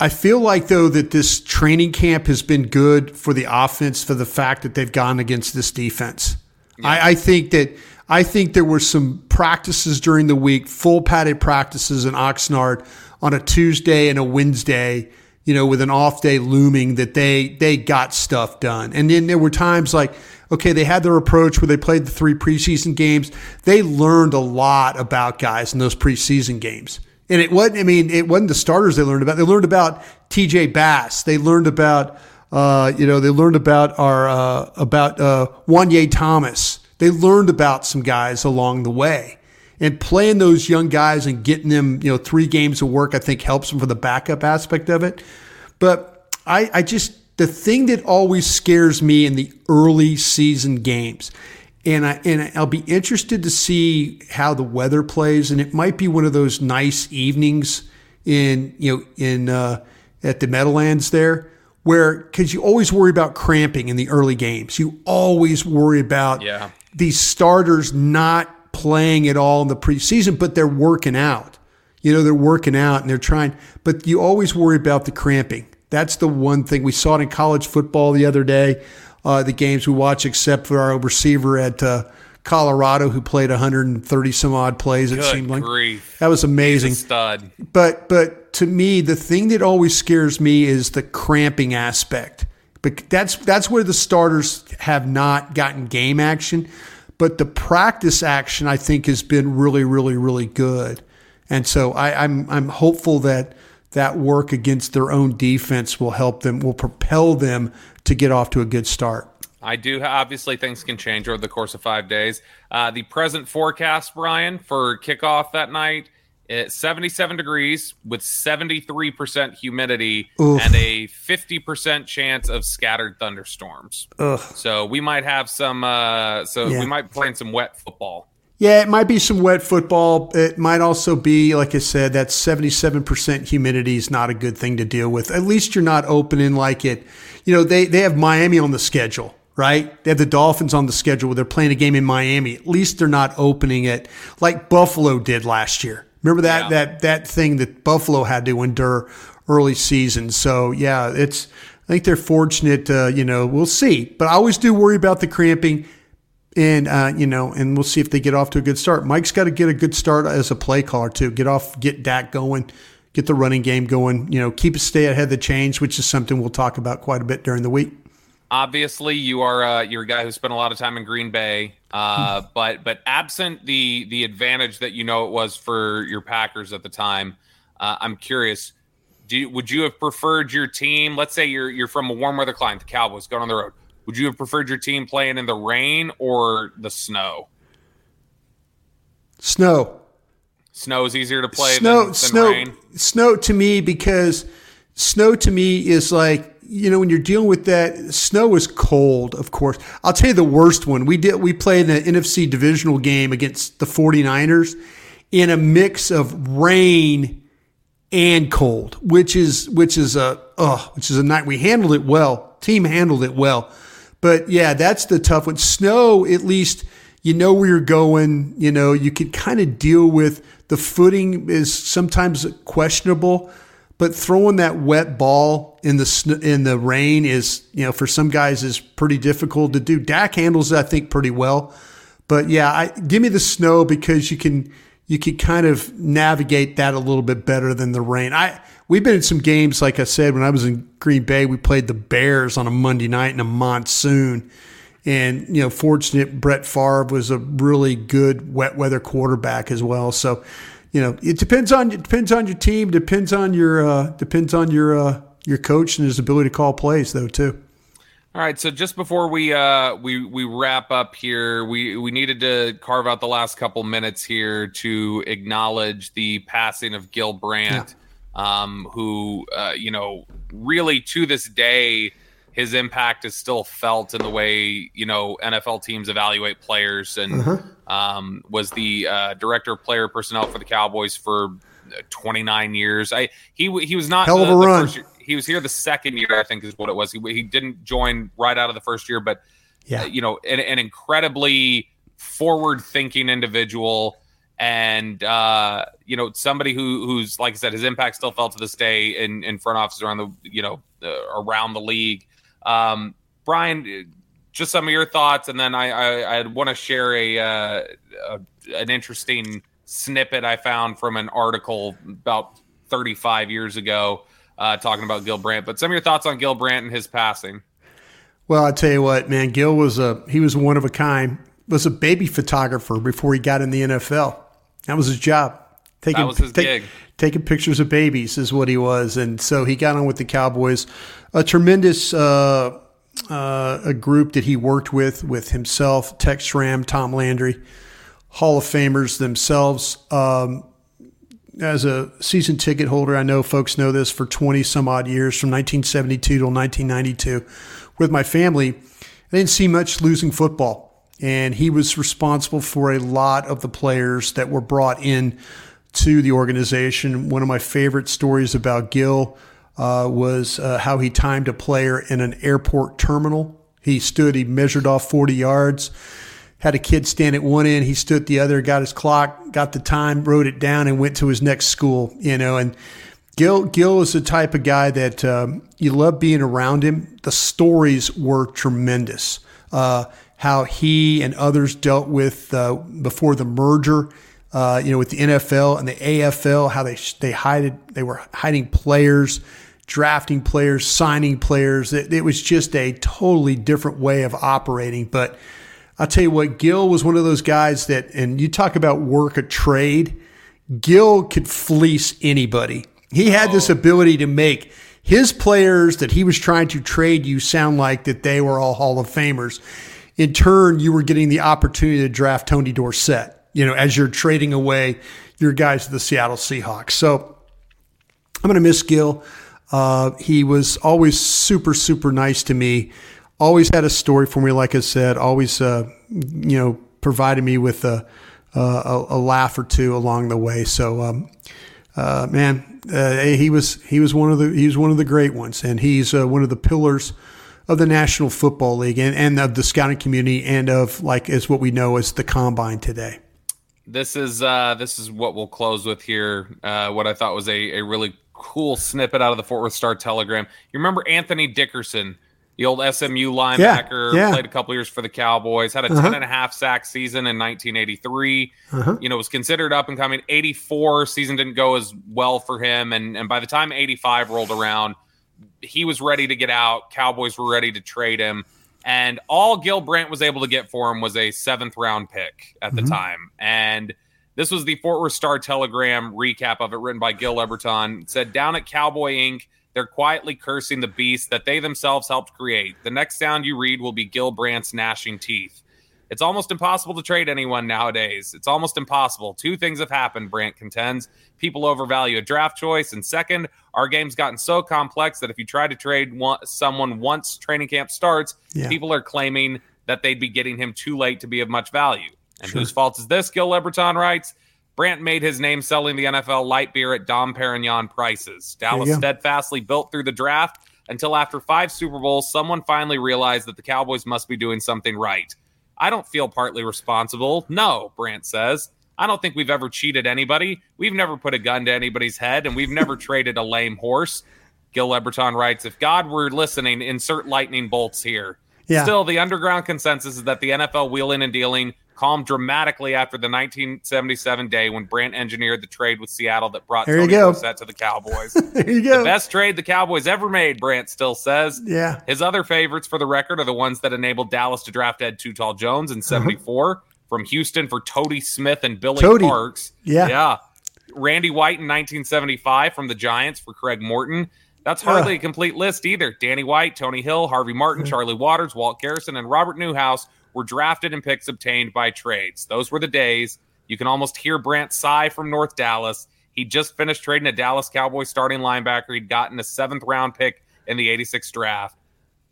I feel like though that this training camp has been good for the offense for the fact that they've gone against this defense. Yeah. I, I think that I think there were some practices during the week, full padded practices in Oxnard on a Tuesday and a Wednesday you know, with an off day looming that they they got stuff done. And then there were times like, okay, they had their approach where they played the three preseason games. They learned a lot about guys in those preseason games. And it wasn't, I mean, it wasn't the starters they learned about. They learned about TJ Bass. They learned about, uh, you know, they learned about our, uh, about uh, Juanyeh Thomas. They learned about some guys along the way and playing those young guys and getting them, you know, three games of work, I think helps them for the backup aspect of it. But I, I just, the thing that always scares me in the early season games, and I and I'll be interested to see how the weather plays, and it might be one of those nice evenings in you know in uh, at the Meadowlands there, where because you always worry about cramping in the early games, you always worry about yeah. these starters not playing at all in the preseason, but they're working out. You know, they're working out and they're trying, but you always worry about the cramping. That's the one thing we saw it in college football the other day. Uh, the games we watched, except for our receiver at uh, Colorado who played 130 some odd plays. It Good seemed like grief. that was amazing. stud. But but to me, the thing that always scares me is the cramping aspect. But that's that's where the starters have not gotten game action. But the practice action, I think, has been really, really, really good. And so I, I'm I'm hopeful that that work against their own defense will help them, will propel them to get off to a good start. I do. Obviously, things can change over the course of five days. Uh, the present forecast, Bryan, for kickoff that night It's 77 degrees with 73% humidity Oof. and a 50% chance of scattered thunderstorms. Ugh. So we might have some. Uh, so Yeah. we might be playing some wet football. Yeah, it might be some wet football. It might also be, like I said, that 77% humidity is not a good thing to deal with. At least you're not opening like it. You know, they, they have Miami on the schedule, right? They have the Dolphins on the schedule where they're playing a game in Miami. At least they're not opening it like Buffalo did last year. Remember that that that thing that Buffalo had to endure early season. So yeah, it's I think they're fortunate. Uh, you know, we'll see. But I always do worry about the cramping and uh, you know, and we'll see if they get off to a good start. Mike's got to get a good start as a play caller too. Get off, get Dak going, get the running game going. You know, keep it stay ahead of the change, which is something we'll talk about quite a bit during the week. Obviously, you are uh, you're a guy who spent a lot of time in Green Bay, uh, but but absent the the advantage that you know it was for your Packers at the time, uh, I'm curious. Do you, would you have preferred your team? Let's say you're you're from a warm weather climate, the Cowboys, going on the road. Would you have preferred your team playing in the rain or the snow? Snow, Snow is easier to play snow, than, than snow, rain. snow to me because snow to me is like you know when you're dealing with that snow is cold of course. I'll tell you the worst one. We did we played an nfc divisional game against the 49ers in a mix of rain and cold which is which is a oh which is a night we handled it well. Team handled it well. But yeah that's the tough one. Snow at least you know where you're going you know you can kind of deal with the footing is sometimes questionable but throwing that wet ball in the sn- in the rain is you know for some guys is pretty difficult to do. Dak handles it I think pretty well, but yeah, I, give me the snow because you can you can kind of navigate that a little bit better than the rain. I we've been in some games like I said when I was in Green Bay, we played the Bears on a Monday night in a monsoon. And you know, fortunate Brett Favre was a really good wet weather quarterback as well. So, you know, it depends on it depends on your team, depends on your uh, depends on your uh, your coach and his ability to call plays though too. All right, so just before we uh we we wrap up here, we we needed to carve out the last couple minutes here to acknowledge the passing of Gil Brandt, um, who uh, you know really to this day his impact is still felt in the way you know NFL teams evaluate players, and Uh-huh. um, was the uh, director of player personnel for the Cowboys for uh, 29 years. I he he was not Hell of the- a run. first year- he was here the second year, I think, is what it was. He, he didn't join right out of the first year, but Yeah. uh, you know, an, an incredibly forward-thinking individual, and uh, you know, somebody who who's like I said, his impact still felt to this day in in front offices around the you know uh, around the league. Um, Bryan, just some of your thoughts, and then I I, I want to share a, uh, a an interesting snippet I found from an article about 35 years ago uh, talking about Gil Brandt. But some of your thoughts on Gil Brandt and his passing. Well, I tell you what, man, Gil was a he was one of a kind. Was a baby photographer before he got in the NFL. That was his job. Taking, was his take- gig. Taking pictures of babies is what he was, and so he got on with the Cowboys. A tremendous uh, uh, a group that he worked with with himself, Tex Schramm, Tom Landry, Hall of Famers themselves. Um, as a season ticket holder, I know folks know this for 20 some odd years from 1972 till 1992 with my family. I didn't see much losing football. And he was responsible for a lot of the players that were brought in to the organization. One of my favorite stories about Gil uh, was uh, how he timed a player in an airport terminal. He stood, he measured off 40 yards, had a kid stand at one end, he stood the other, got his clock, got the time, wrote it down, and went to his next school. You know, and Gil Gil is the type of guy that um, you love being around him. The stories were tremendous. Uh, how he and others dealt with uh, before the merger, uh, you know, with the NFL and the AFL, how they they hided they were hiding players, drafting players, signing players. It, it was just a totally different way of operating. But I'll tell you what, Gil was one of those guys that, and you talk about work a trade. Gil could fleece anybody. He had this ability to make his players that he was trying to trade you sound like that they were all Hall of Famers. In turn, you were getting the opportunity to draft Tony Dorsett. You know, as you're trading away your guys to the Seattle Seahawks. So I'm going to miss Gil. Uh, he was always super, super nice to me. Always had a story for me, like I said. Always, uh, you know, provided me with a, a, a, laugh or two along the way. So, um, uh, man, uh, he was he was one of the he was one of the great ones, and he's uh, one of the pillars of the National Football League and, and of the scouting community and of like as what we know as the combine today. This is uh, this is what we'll close with here. Uh, what I thought was a, a really cool snippet out of the Fort Worth Star Telegram. You remember Anthony Dickerson, the old SMU linebacker, yeah, yeah. played a couple years for the Cowboys, had a uh-huh. 10 and a half sack season in 1983. Uh-huh. You know, was considered up and coming. 84 season didn't go as well for him. And, and by the time 85 rolled around, he was ready to get out. Cowboys were ready to trade him. And all Gil Brandt was able to get for him was a seventh round pick at the mm-hmm. time. And this was the Fort Worth Star Telegram recap of it written by Gil LeBreton. It said, Down at Cowboy Inc., they're quietly cursing the beast that they themselves helped create. The next sound you read will be Gil Brandt's gnashing teeth. It's almost impossible to trade anyone nowadays. It's almost impossible. Two things have happened, Brandt contends. People overvalue a draft choice. And second, our game's gotten so complex that if you try to trade one, someone once training camp starts, yeah. people are claiming that they'd be getting him too late to be of much value. And sure. whose fault is this? Gil LeBreton writes. Brandt made his name selling the NFL light beer at Dom Perignon prices. Dallas steadfastly built through the draft until after five Super Bowls, someone finally realized that the Cowboys must be doing something right. I don't feel partly responsible. No, Brandt says. I don't think we've ever cheated anybody. We've never put a gun to anybody's head, and we've never <laughs> traded a lame horse. Gil LeBreton writes, if God were listening, insert lightning bolts here. Yeah. Still, the underground consensus is that the NFL wheeling and dealing calmed dramatically after the 1977 day when Brandt engineered the trade with Seattle that brought there Tony Dorsett to the Cowboys. <laughs> there you go. The best trade the Cowboys ever made, Brandt still says. Yeah. His other favorites for the record are the ones that enabled Dallas to draft Ed Too Tall Jones in 74 uh-huh. from Houston for Tody Smith and Billy Tody. Parks. Yeah. Yeah. Randy White in 1975 from the Giants for Craig Morton. That's hardly uh. a complete list either. Danny White, Tony Hill, Harvey Martin, Charlie Waters, Walt Garrison, and Robert Newhouse were drafted and picks obtained by trades. Those were the days. You can almost hear Brandt sigh from North Dallas. He just finished trading a Dallas Cowboys starting linebacker. He'd gotten a seventh round pick in the 86 draft.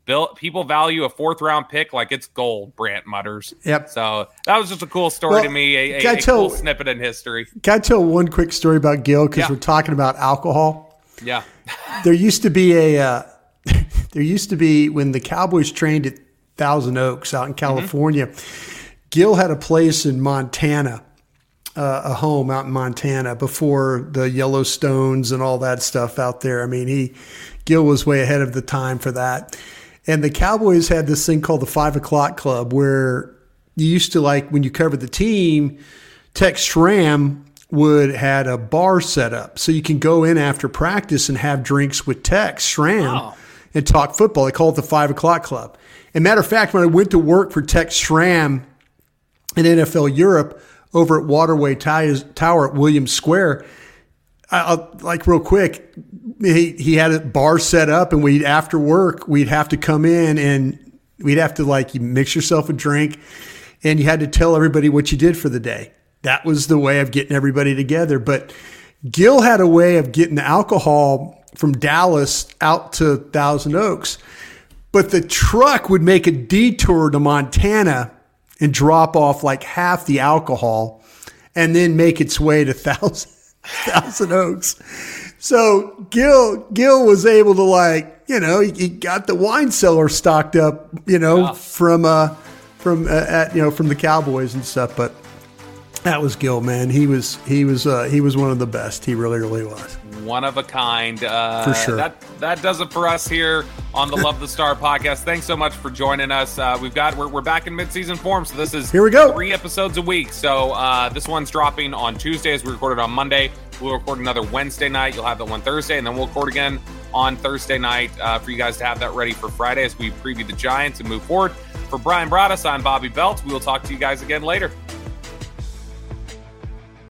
Bill, people value a fourth round pick like it's gold, Brandt mutters. Yep. So that was just a cool story well, to me, a, a, a tell, cool snippet in history. Can I tell one quick story about Gil? Because yeah. we're talking about alcohol. Yeah. <laughs> there used to be a, uh, <laughs> there used to be when the Cowboys trained at Thousand Oaks out in mm-hmm. California. Mm-hmm. Gil had a place in Montana, uh, a home out in Montana before the Yellowstones and all that stuff out there. I mean, he Gil was way ahead of the time for that. And the Cowboys had this thing called the Five O'clock Club, where you used to like when you covered the team, Tex Schramm would had a bar set up so you can go in after practice and have drinks with Tex Schramm and talk football. They call it the Five O'clock Club. And matter of fact, when I went to work for Tex Schramm in NFL Europe over at Waterway Tower at Williams Square, I'll, like real quick, he, he had a bar set up, and we after work we'd have to come in and we'd have to like you mix yourself a drink, and you had to tell everybody what you did for the day. That was the way of getting everybody together. But Gil had a way of getting the alcohol from Dallas out to Thousand Oaks but the truck would make a detour to Montana and drop off like half the alcohol and then make its way to <laughs> Thousand, Thousand Oaks. So Gil Gil was able to like, you know, he, he got the wine cellar stocked up, you know, from uh from uh, at you know from the Cowboys and stuff, but that was Gil, man. He was he was uh, he was one of the best. He really really was one of a kind. Uh, for sure. That that does it for us here on the Love the Star <laughs> podcast. Thanks so much for joining us. Uh, we've got we're, we're back in midseason form, so this is here we go three episodes a week. So uh, this one's dropping on Tuesdays. We recorded on Monday. We'll record another Wednesday night. You'll have that one Thursday, and then we'll record again on Thursday night uh, for you guys to have that ready for Friday as we preview the Giants and move forward. For Bryan Broaddus, I'm Bobby Belt. We will talk to you guys again later.